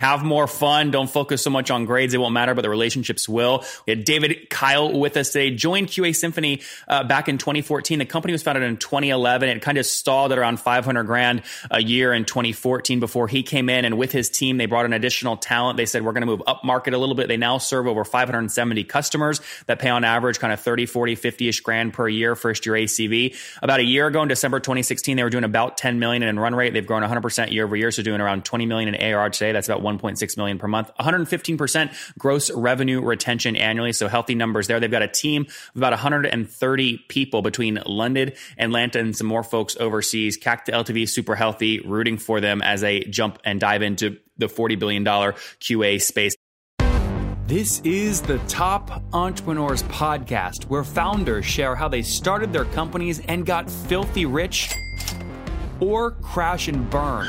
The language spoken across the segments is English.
have more fun. Don't focus so much on grades. They won't matter, but the relationships will. We had David Kyle with us today, joined QA Symphony uh, back in 2014. The company was founded in 2011. It kind of stalled at around 500 grand a year in 2014 before he came in. And with his team, they brought in additional talent. They said, we're going to move up market a little bit. They now serve over 570 customers that pay on average kind of 30, 40, 50 ish grand per year, first year ACV. About a year ago in December 2016, they were doing about 10 million in run rate. They've grown 100% year over year. So doing around 20 million in ARR today. That's about 1.6 million per month, 115% gross revenue retention annually. So healthy numbers there. They've got a team of about 130 people between London, Atlanta, and some more folks overseas. CAC to LTV super healthy, rooting for them as they jump and dive into the $40 billion QA space. This is the Top Entrepreneurs Podcast, where founders share how they started their companies and got filthy rich or crash and burn.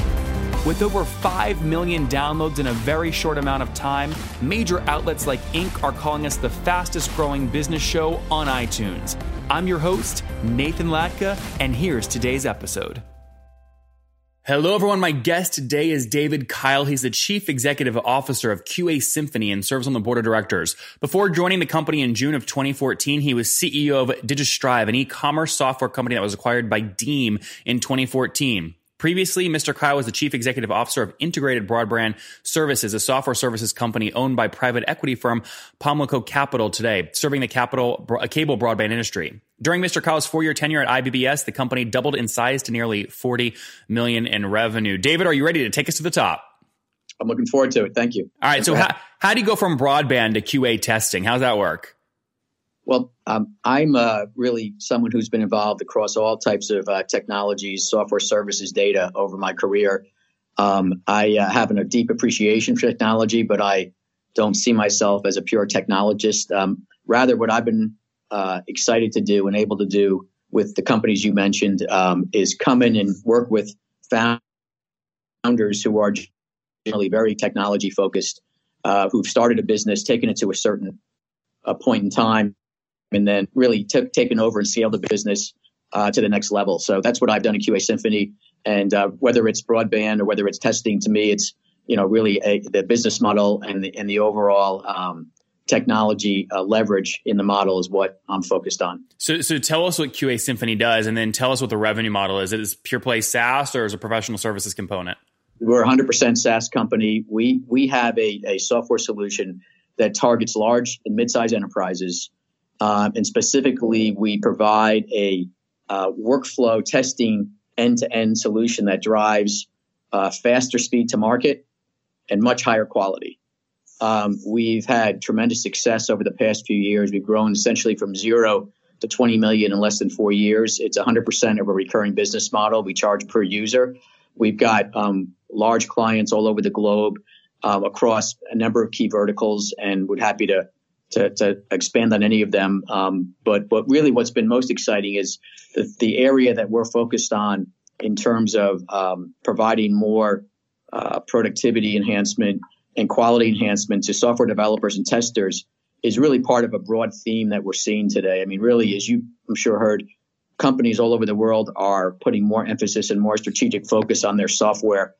With over 5 million downloads in a very short amount of time, major outlets like Inc. are calling us the fastest growing business show on iTunes. I'm your host, Nathan Latka, and here's today's episode. Hello, everyone. My guest today is David Kyle. He's the Chief Executive Officer of QA Symphony and serves on the board of directors. Before joining the company in June of 2014, he was CEO of Digistrive, an e-commerce software company that was acquired by Deem in 2014. Previously, Mr. Kyle was the chief executive officer of Integrated Broadband Services, a software services company owned by private equity firm Pamlico Capital today, serving the capital, a uh, cable broadband industry. During Mr. Kyle's four-year tenure at IBBS, the company doubled in size to nearly 40 million in revenue. David, are you ready to take us to the top? I'm looking forward to it. Thank you. All right. So how, how do you go from broadband to QA testing? How's that work? Well, um, I'm uh, really someone who's been involved across all types of uh, technologies, software services, data over my career. Um, I uh, have a deep appreciation for technology, but I don't see myself as a pure technologist. Um, rather, what I've been uh, excited to do and able to do with the companies you mentioned um, is come in and work with founders who are generally very technology focused, uh, who've started a business, taken it to a certain uh, point in time, and then really t- taken over and scaled the business uh, to the next level. So that's what I've done at QA Symphony. And uh, whether it's broadband or whether it's testing, to me, it's you know really a, the business model and the and the overall um, technology uh, leverage in the model is what I'm focused on. So, so tell us what QA Symphony does, and then tell us what the revenue model is. It is pure play SaaS or is a professional services component? We're a 100% SaaS company. We we have a, a software solution that targets large and mid-sized enterprises um, and specifically, we provide a uh, workflow testing end to end solution that drives uh, faster speed to market and much higher quality. Um, we've had tremendous success over the past few years. We've grown essentially from zero to 20 million in less than four years. It's 100% of a recurring business model. We charge per user. We've got um, large clients all over the globe um, across a number of key verticals, and we're happy to to, to expand on any of them. Um, but but really, what's been most exciting is the, the area that we're focused on in terms of um, providing more uh, productivity enhancement and quality enhancement to software developers and testers is really part of a broad theme that we're seeing today. I mean, really, as you I'm sure heard, companies all over the world are putting more emphasis and more strategic focus on their software.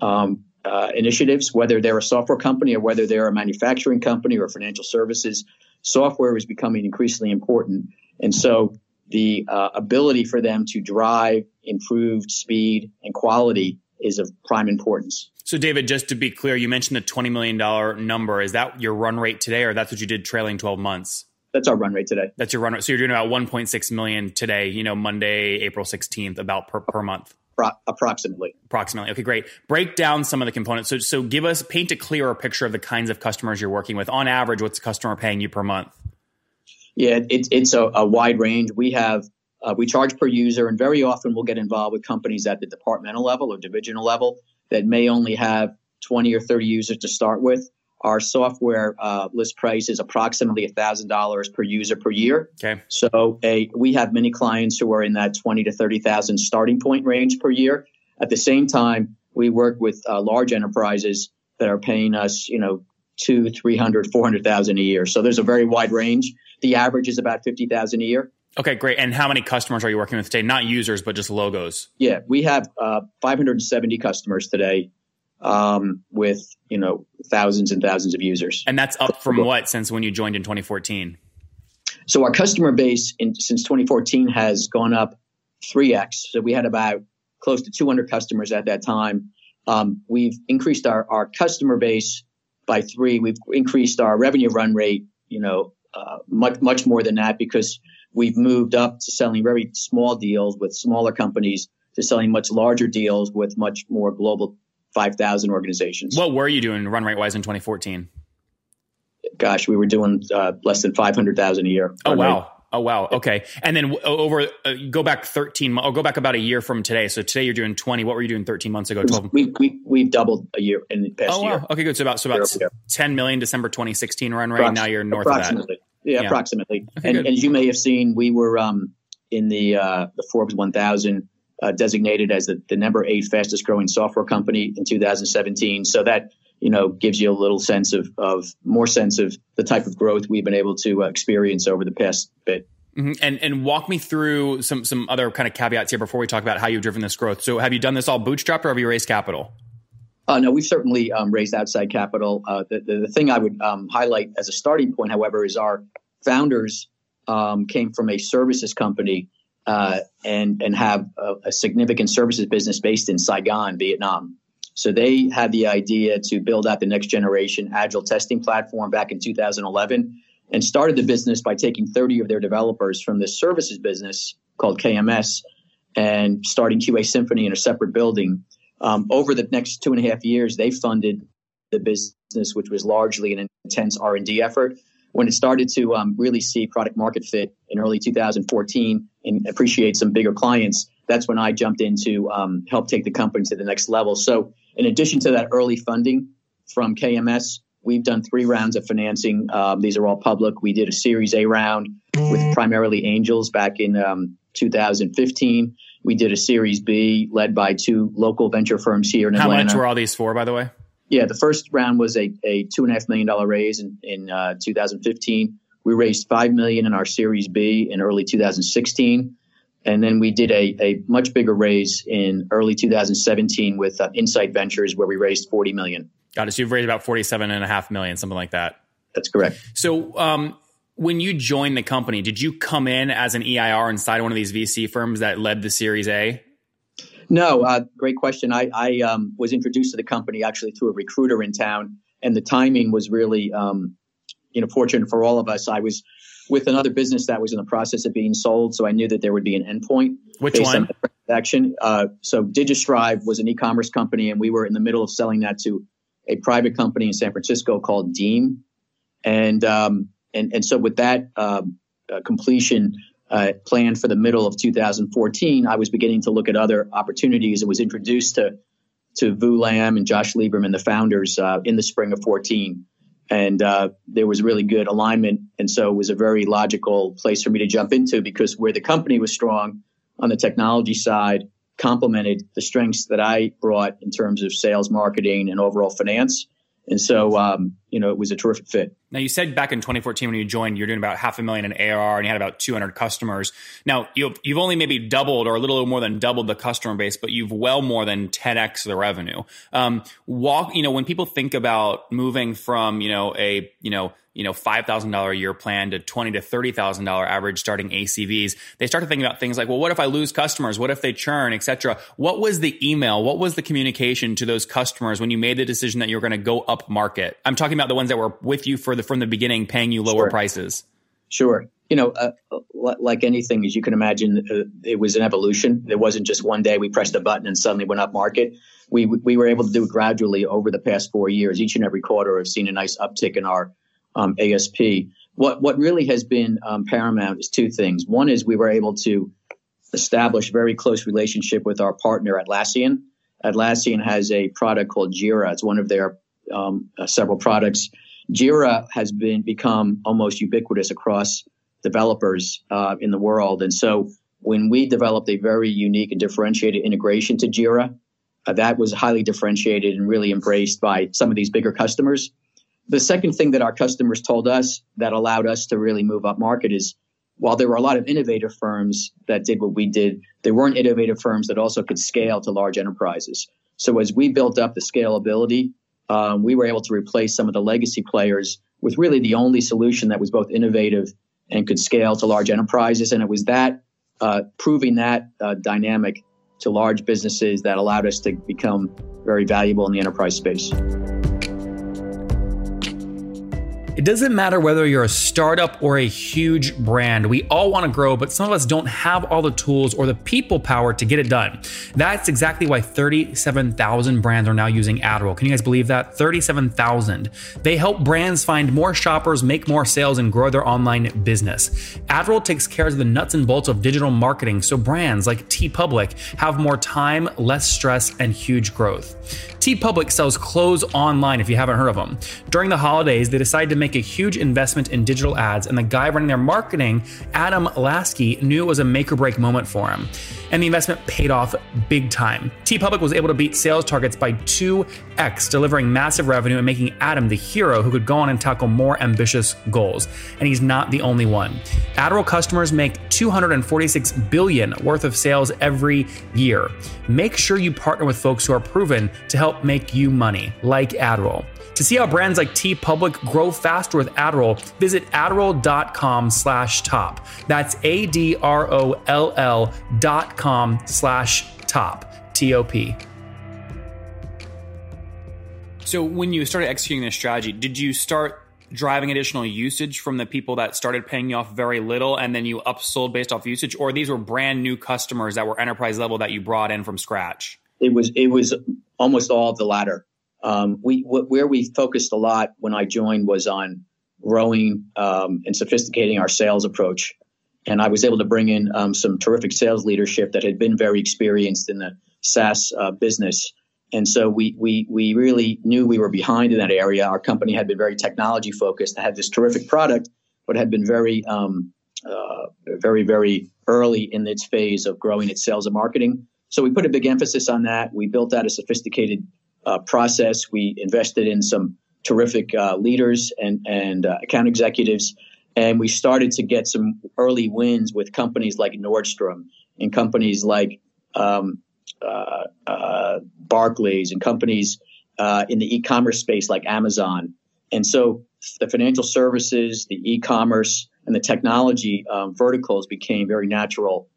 Um, uh, initiatives, whether they're a software company or whether they're a manufacturing company or financial services. Software is becoming increasingly important. And so the uh, ability for them to drive improved speed and quality is of prime importance. So, David, just to be clear, you mentioned the $20 million number. Is that your run rate today, or that's what you did trailing 12 months? That's our run rate today. That's your run rate. So you're doing about 1.6 million today, you know, Monday, April 16th, about per, per month approximately. Approximately. Okay, great. Break down some of the components. So, so give us paint a clearer picture of the kinds of customers you're working with. On average, what's the customer paying you per month? Yeah, it's it's a, a wide range. We have uh, we charge per user, and very often we'll get involved with companies at the departmental level or divisional level that may only have 20 or 30 users to start with. Our software uh, list price is approximately thousand dollars per user per year. Okay. So a, we have many clients who are in that twenty to thirty thousand starting point range per year. At the same time, we work with uh, large enterprises that are paying us, you know, two, three hundred, four hundred thousand a year. So there's a very wide range. The average is about fifty thousand a year. Okay, great. And how many customers are you working with today? Not users, but just logos. Yeah, we have uh, 570 customers today, um, with you know thousands and thousands of users. And that's up from what since when you joined in 2014? So our customer base in, since 2014 has gone up 3x. So we had about close to 200 customers at that time. Um, we've increased our, our customer base by three. We've increased our revenue run rate, you know, uh, much much more than that because we've moved up to selling very small deals with smaller companies to selling much larger deals with much more global 5,000 organizations. What were you doing run rate wise in 2014? Gosh, we were doing uh, less than 500,000 a year. Oh, wow. Rate. Oh wow. Okay. And then over uh, go back 13 or go back about a year from today. So today you're doing 20. What were you doing 13 months ago? 12. We we we've doubled a year in the past oh, wow. year. Okay, good. So about so about 10 million December 2016 run rate. Now you're north of that. Yeah, yeah. approximately. Okay, and, and, as you may have seen, we were um, in the uh, the Forbes 1000 uh, designated as the, the number eight fastest growing software company in 2017. So that you know gives you a little sense of of more sense of the type of growth we've been able to uh, experience over the past bit. Mm-hmm. And and walk me through some some other kind of caveats here before we talk about how you've driven this growth. So have you done this all bootstrapped or have you raised capital? Uh, no, we've certainly um, raised outside capital. Uh, the, the, the, thing I would um, highlight as a starting point, however, is our founders um, came from a services company uh, and and have a, a, significant services business based in Saigon, Vietnam. So they had the idea to build out the next generation agile testing platform back in 2011, and started the business by taking 30 of their developers from this services business called KMS and starting QA Symphony in a separate building. Um, over the next two and a half years, they funded the business, which was largely an intense R and D effort when it started to um, really see product market fit in early 2014 and appreciate some bigger clients, that's when I jumped in to um, help take the company to the next level. So, in addition to that early funding from KMS, we've done three rounds of financing. Um, these are all public. We did a Series A round with primarily angels back in um, 2015. We did a Series B led by two local venture firms here in How Atlanta. How much were all these for, by the way? Yeah, the first round was a, a two and a half million dollar raise in, in uh, 2015. We raised five million in our Series B in early 2016, and then we did a, a much bigger raise in early 2017 with uh, Insight Ventures, where we raised 40 million. Got it. So you've raised about 47 and a half million, something like that. That's correct. So, um, when you joined the company, did you come in as an EIR inside one of these VC firms that led the Series A? No, uh, great question. I, I um, was introduced to the company actually through a recruiter in town, and the timing was really, um, you know, fortunate for all of us. I was with another business that was in the process of being sold, so I knew that there would be an endpoint. Which based one? On the transaction. Uh, so DigiStrive was an e-commerce company, and we were in the middle of selling that to a private company in San Francisco called Deem, and um, and and so with that um, uh, completion uh, planned for the middle of 2014, I was beginning to look at other opportunities and was introduced to to Vu Lam and Josh Lieberman, the founders, uh, in the spring of 14. And uh, there was really good alignment. And so it was a very logical place for me to jump into because where the company was strong on the technology side complemented the strengths that I brought in terms of sales, marketing, and overall finance. And so, um, you know, it was a terrific fit. Now, you said back in 2014 when you joined, you're doing about half a million in ARR and you had about 200 customers. Now, you've, you've only maybe doubled or a little more than doubled the customer base, but you've well more than 10x the revenue. Um, walk, you know, when people think about moving from, you know, a, you know, you know, $5,000 a year plan to twenty to $30,000 average starting ACVs, they start to think about things like, well, what if I lose customers? What if they churn, etc. What was the email? What was the communication to those customers when you made the decision that you're going to go up market? I'm talking the ones that were with you for the, from the beginning, paying you lower sure. prices. Sure. You know, uh, like anything, as you can imagine, uh, it was an evolution. It wasn't just one day we pressed a button and suddenly went up market. We we were able to do it gradually over the past four years. Each and every quarter, have seen a nice uptick in our um, ASP. What what really has been um, paramount is two things. One is we were able to establish very close relationship with our partner Atlassian. Atlassian has a product called Jira. It's one of their um, uh, several products. Jira has been become almost ubiquitous across developers uh, in the world, and so when we developed a very unique and differentiated integration to Jira, uh, that was highly differentiated and really embraced by some of these bigger customers. The second thing that our customers told us that allowed us to really move up market is while there were a lot of innovative firms that did what we did, there weren't innovative firms that also could scale to large enterprises. So as we built up the scalability, um, we were able to replace some of the legacy players with really the only solution that was both innovative and could scale to large enterprises. And it was that uh, proving that uh, dynamic to large businesses that allowed us to become very valuable in the enterprise space. It doesn't matter whether you're a startup or a huge brand. We all want to grow, but some of us don't have all the tools or the people power to get it done. That's exactly why 37,000 brands are now using Adroll. Can you guys believe that? 37,000. They help brands find more shoppers, make more sales, and grow their online business. Adroll takes care of the nuts and bolts of digital marketing so brands like TeePublic have more time, less stress, and huge growth. TeePublic sells clothes online if you haven't heard of them. During the holidays, they decided to make a huge investment in digital ads, and the guy running their marketing, Adam Lasky, knew it was a make or break moment for him. And the investment paid off big time. TeePublic was able to beat sales targets by 2x, delivering massive revenue and making Adam the hero who could go on and tackle more ambitious goals. And he's not the only one. Adroll customers make 246 billion worth of sales every year. Make sure you partner with folks who are proven to help make you money, like Adroll. To see how brands like TeePublic grow faster with Adroll, visit adroll.com slash top. That's A-D-R-O-L-L dot com slash top. T-O-P. So when you started executing this strategy, did you start driving additional usage from the people that started paying you off very little and then you upsold based off usage or these were brand new customers that were enterprise level that you brought in from scratch it was it was almost all of the latter um, we where we focused a lot when i joined was on growing um, and sophisticating our sales approach and i was able to bring in um, some terrific sales leadership that had been very experienced in the saas uh, business and so we, we, we really knew we were behind in that area. Our company had been very technology focused, had this terrific product, but had been very, um, uh, very, very early in its phase of growing its sales and marketing. So we put a big emphasis on that. We built out a sophisticated uh, process. We invested in some terrific uh, leaders and, and uh, account executives. And we started to get some early wins with companies like Nordstrom and companies like um, uh, uh, Barclays and companies uh, in the e-commerce space like Amazon. And so the financial services, the e-commerce, and the technology um, verticals became very natural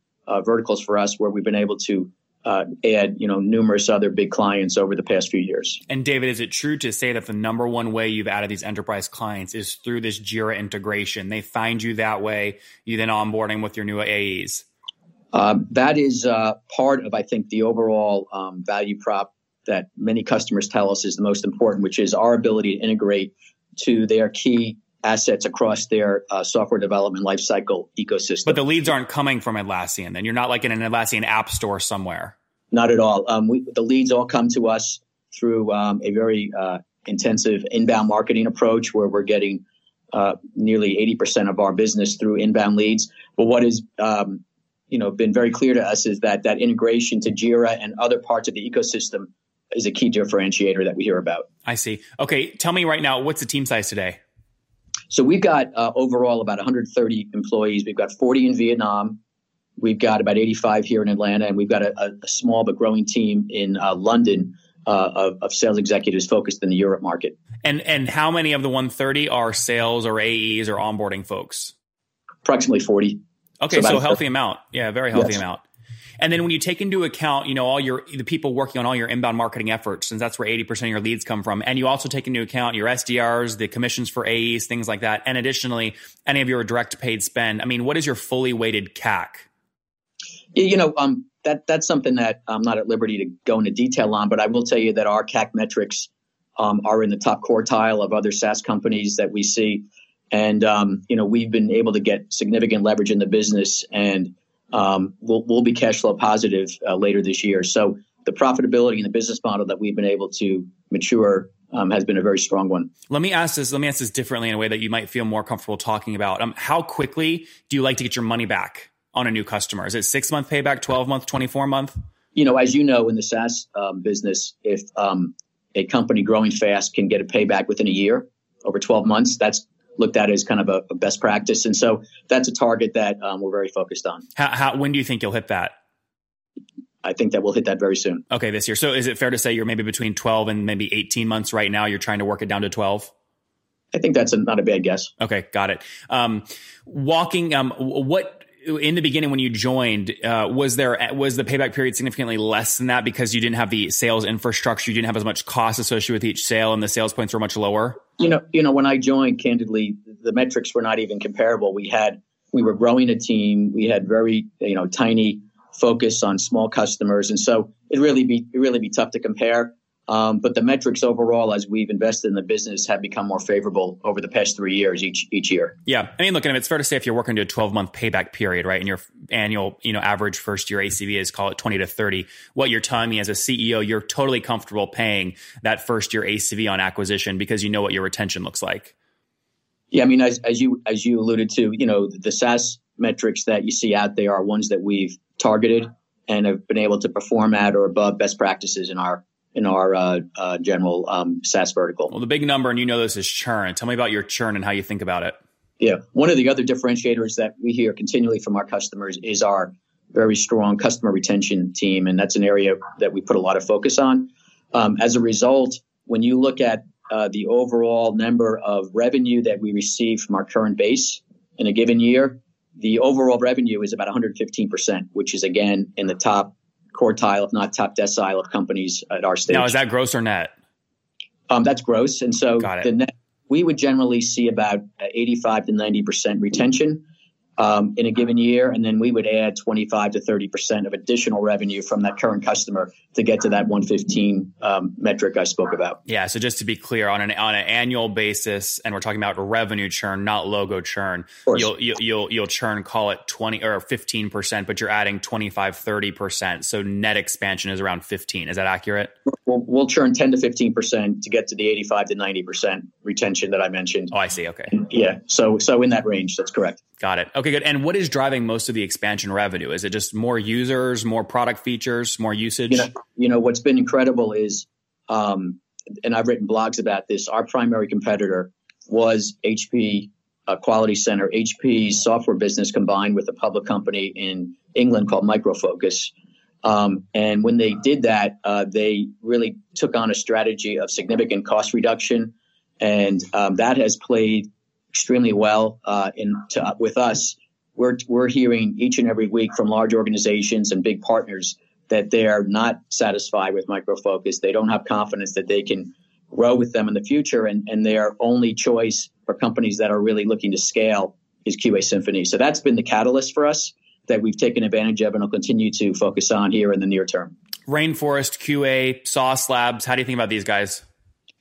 verticals for us, where we've been able to uh, add, you know, numerous other big clients over the past few years. And David, is it true to say that the number one way you've added these enterprise clients is through this Jira integration? They find you that way. You then onboard them with your new AEs. Um, that is uh, part of, I think, the overall um, value prop that many customers tell us is the most important, which is our ability to integrate to their key assets across their uh, software development lifecycle ecosystem. But the leads aren't coming from Atlassian, then you're not like in an Atlassian app store somewhere. Not at all. Um, we, the leads all come to us through um, a very uh, intensive inbound marketing approach where we're getting uh, nearly 80% of our business through inbound leads. But what is um, you know been very clear to us is that that integration to Jira and other parts of the ecosystem is a key differentiator that we hear about. I see. Okay, tell me right now, what's the team size today? So we've got uh, overall about 130 employees. We've got 40 in Vietnam. We've got about 85 here in Atlanta, and we've got a, a small but growing team in uh, London uh, of, of, sales executives focused in the Europe market. And and how many of the 130 are sales or AEs or onboarding folks? Approximately 40. Okay, so, so healthy amount. Yeah, very healthy yes. amount. And then when you take into account, you know, all your the people working on all your inbound marketing efforts, since that's where 80% of your leads come from, and you also take into account your SDRs, the commissions for AEs, things like that, and additionally, any of your direct paid spend. I mean, what is your fully weighted CAC? You know, um, that that's something that I'm not at liberty to go into detail on, but I will tell you that our CAC metrics um, are in the top quartile of other SaaS companies that we see. And um, you know, we've been able to get significant leverage in the business, and um, we'll, we'll be cash flow positive uh, later this year. So the profitability and the business model that we've been able to mature um, has been a very strong one. Let me ask this. Let me ask this differently in a way that you might feel more comfortable talking about. Um, how quickly do you like to get your money back on a new customer? Is it six month payback, twelve month, twenty four month? You know, as you know, in the SaaS um, business, if um, a company growing fast can get a payback within a year, over twelve months, that's looked at as kind of a, a best practice, and so that's a target that um, we're very focused on. How, how, when do you think you'll hit that? I think that we'll hit that very soon. Okay, this year. So is it fair to say you're maybe between 12 and maybe 18 months right now? You're trying to work it down to 12? I think that's a, not a bad guess. Okay, got it. Um, walking, um, what in the beginning when you joined, uh, was there was the payback period significantly less than that because you didn't have the sales infrastructure, you didn't have as much cost associated with each sale, and the sales points were much lower? You know, you know, when I joined, candidly, the metrics were not even comparable. We had we were growing a team, we had very you know tiny focus on small customers, and so it really be it really be tough to compare. Um, but the metrics overall, as we've invested in the business, have become more favorable over the past three years each each year. Yeah, I mean, look, and it's fair to say if you're working to a 12 month payback period, right, and your annual, you know, average first year ACV is call it 20 to 30. What you're telling me as a CEO, you're totally comfortable paying that first year ACV on acquisition because you know what your retention looks like. Yeah, I mean, as, as you as you alluded to, you know, the SaaS metrics that you see out there are ones that we've targeted and have been able to perform at or above best practices in our in our uh, uh, general um, SaaS vertical. Well, the big number, and you know this is churn. Tell me about your churn and how you think about it. Yeah, one of the other differentiators that we hear continually from our customers is our very strong customer retention team, and that's an area that we put a lot of focus on. Um, as a result, when you look at uh, the overall number of revenue that we receive from our current base in a given year, the overall revenue is about 115%, which is again in the top quartile, if not top decile of companies at our stage. Now, is that gross or net? Um, that's gross. And so the net, we would generally see about 85 to 90% retention um, in a given year, and then we would add 25 to 30 percent of additional revenue from that current customer to get to that 115 um, metric I spoke about. Yeah. So just to be clear, on an on an annual basis, and we're talking about revenue churn, not logo churn. You'll, you'll you'll you'll churn, call it 20 or 15 percent, but you're adding 25, 30 percent. So net expansion is around 15. Is that accurate? We'll, we'll churn 10 to 15 percent to get to the 85 to 90 percent retention that I mentioned. Oh, I see. Okay. Yeah. So so in that range, that's correct. Got it. Okay, good. And what is driving most of the expansion revenue? Is it just more users, more product features, more usage? You know, you know what's been incredible is, um, and I've written blogs about this. Our primary competitor was HP uh, Quality Center. HP's software business combined with a public company in England called Micro Focus. Um, and when they did that, uh, they really took on a strategy of significant cost reduction, and um, that has played extremely well uh, in to, with us. We're we're hearing each and every week from large organizations and big partners that they are not satisfied with Micro Focus. They don't have confidence that they can grow with them in the future, and and their only choice for companies that are really looking to scale is QA Symphony. So that's been the catalyst for us that we've taken advantage of and will continue to focus on here in the near term. Rainforest, QA, Sauce Labs. How do you think about these guys?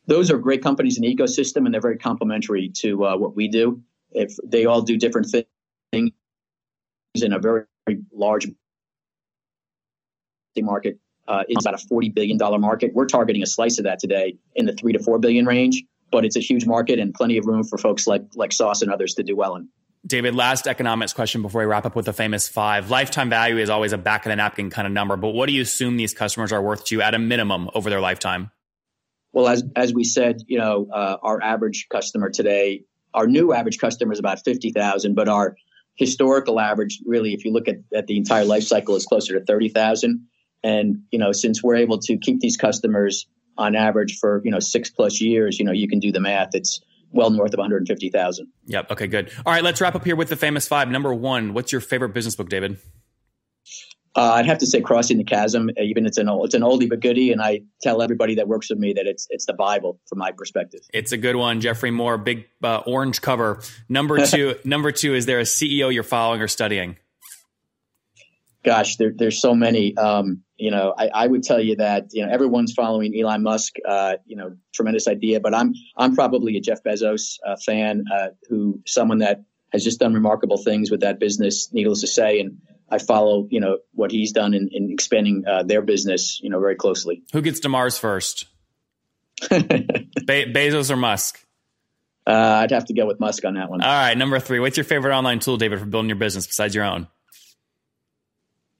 those are great companies in the ecosystem and they're very complementary to uh, what we do. If they all do different things in a very, very large market, uh, it's about a $40 billion market. We're targeting a slice of that today in the three to four billion range, but it's a huge market and plenty of room for folks like, like Sauce and others to do well in. David, last economics question before we wrap up with the famous five. Lifetime value is always a back of the napkin kind of number, but what do you assume these customers are worth to you at a minimum over their lifetime? Well, as as we said, you know, uh, our average customer today, our new average customer is about fifty thousand, but our historical average, really, if you look at, at the entire life cycle, is closer to thirty thousand. And you know, since we're able to keep these customers on average for you know six plus years, you know, you can do the math. It's well north of 150,000. Yep. Okay, good. All right, let's wrap up here with the famous five. Number one, what's your favorite business book, David? Uh, I'd have to say crossing the chasm. Even it's an old, it's an oldie but goodie, and I tell everybody that works with me that it's it's the Bible from my perspective. It's a good one, Geoffrey Moore, big uh, orange cover. Number two, number two, is there a CEO you're following or studying? Gosh, there, there's so many. Um, you know, I, I, would tell you that you know everyone's following Elon Musk. Uh, you know, tremendous idea, but I'm I'm probably a Jeff Bezos uh, fan, uh, who someone that has just done remarkable things with that business. Needless to say, and I follow, you know, what he's done in, in expanding uh, their business, you know, very closely. Who gets to Mars first? Be- Bezos or Musk? Uh, I'd have to go with Musk on that one. All right, number three. What's your favorite online tool, David, for building your business besides your own?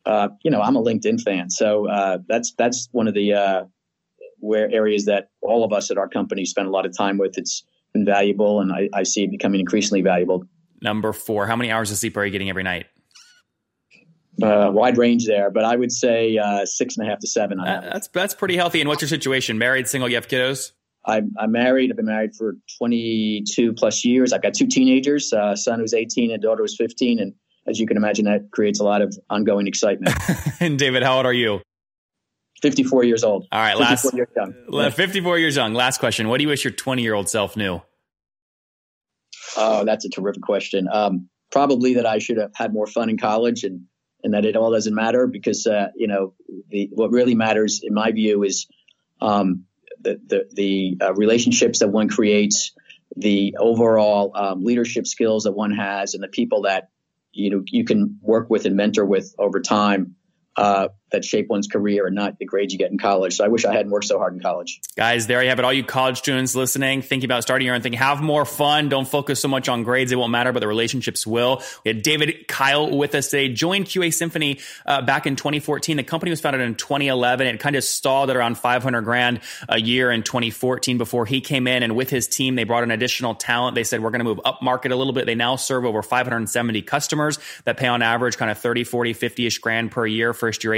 Uh, you know, I'm a LinkedIn fan, so uh, that's that's one of the uh, where areas that all of us at our company spend a lot of time with. It's been valuable, and I, I see it becoming increasingly valuable. Number four. How many hours of sleep are you getting every night? Uh, wide range there, but I would say uh, six and a half to seven. On that. That's that's pretty healthy. And what's your situation? Married, single? You have kiddos? I'm, I'm married. I've been married for 22 plus years. I've got two teenagers, uh, son who's 18 and daughter who's 15. And as you can imagine, that creates a lot of ongoing excitement. and David, how old are you? 54 years old. All right, 54 last years young. 54 years young. Last question. What do you wish your 20 year old self knew? Oh, that's a terrific question. Um, probably that I should have had more fun in college and, and that it all doesn't matter because, uh, you know, the, what really matters in my view is, um, the, the, the uh, relationships that one creates, the overall um, leadership skills that one has, and the people that you know you can work with and mentor with over time uh, that shape one's career and not the grades you get in college. So I wish I hadn't worked so hard in college. Guys, there you have it. All you college students listening, thinking about starting your own thing, have more fun. Don't focus so much on grades. It won't matter, but the relationships will. We had David Kyle with us today, joined QA Symphony uh, back in 2014. The company was founded in 2011. It kind of stalled at around 500 grand a year in 2014 before he came in. And with his team, they brought in additional talent. They said, we're going to move up market a little bit. They now serve over 570 customers that pay on average kind of 30, 40, 50 ish grand per year, first year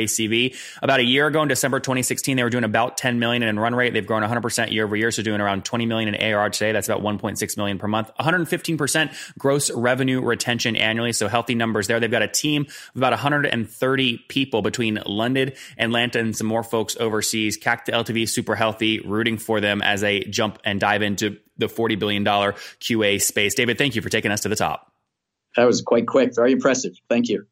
About a year ago in December 2016, they were doing about 10 million in run rate. They've grown 100% year over year. So doing around 20 million in ARR today. That's about 1.6 million per month, 115% gross revenue retention annually. So healthy numbers there. They've got a team of about 130 people between London, Atlanta, and some more folks overseas. CAC to LTV super healthy, rooting for them as they jump and dive into the $40 billion QA space. David, thank you for taking us to the top. That was quite quick. Very impressive. Thank you.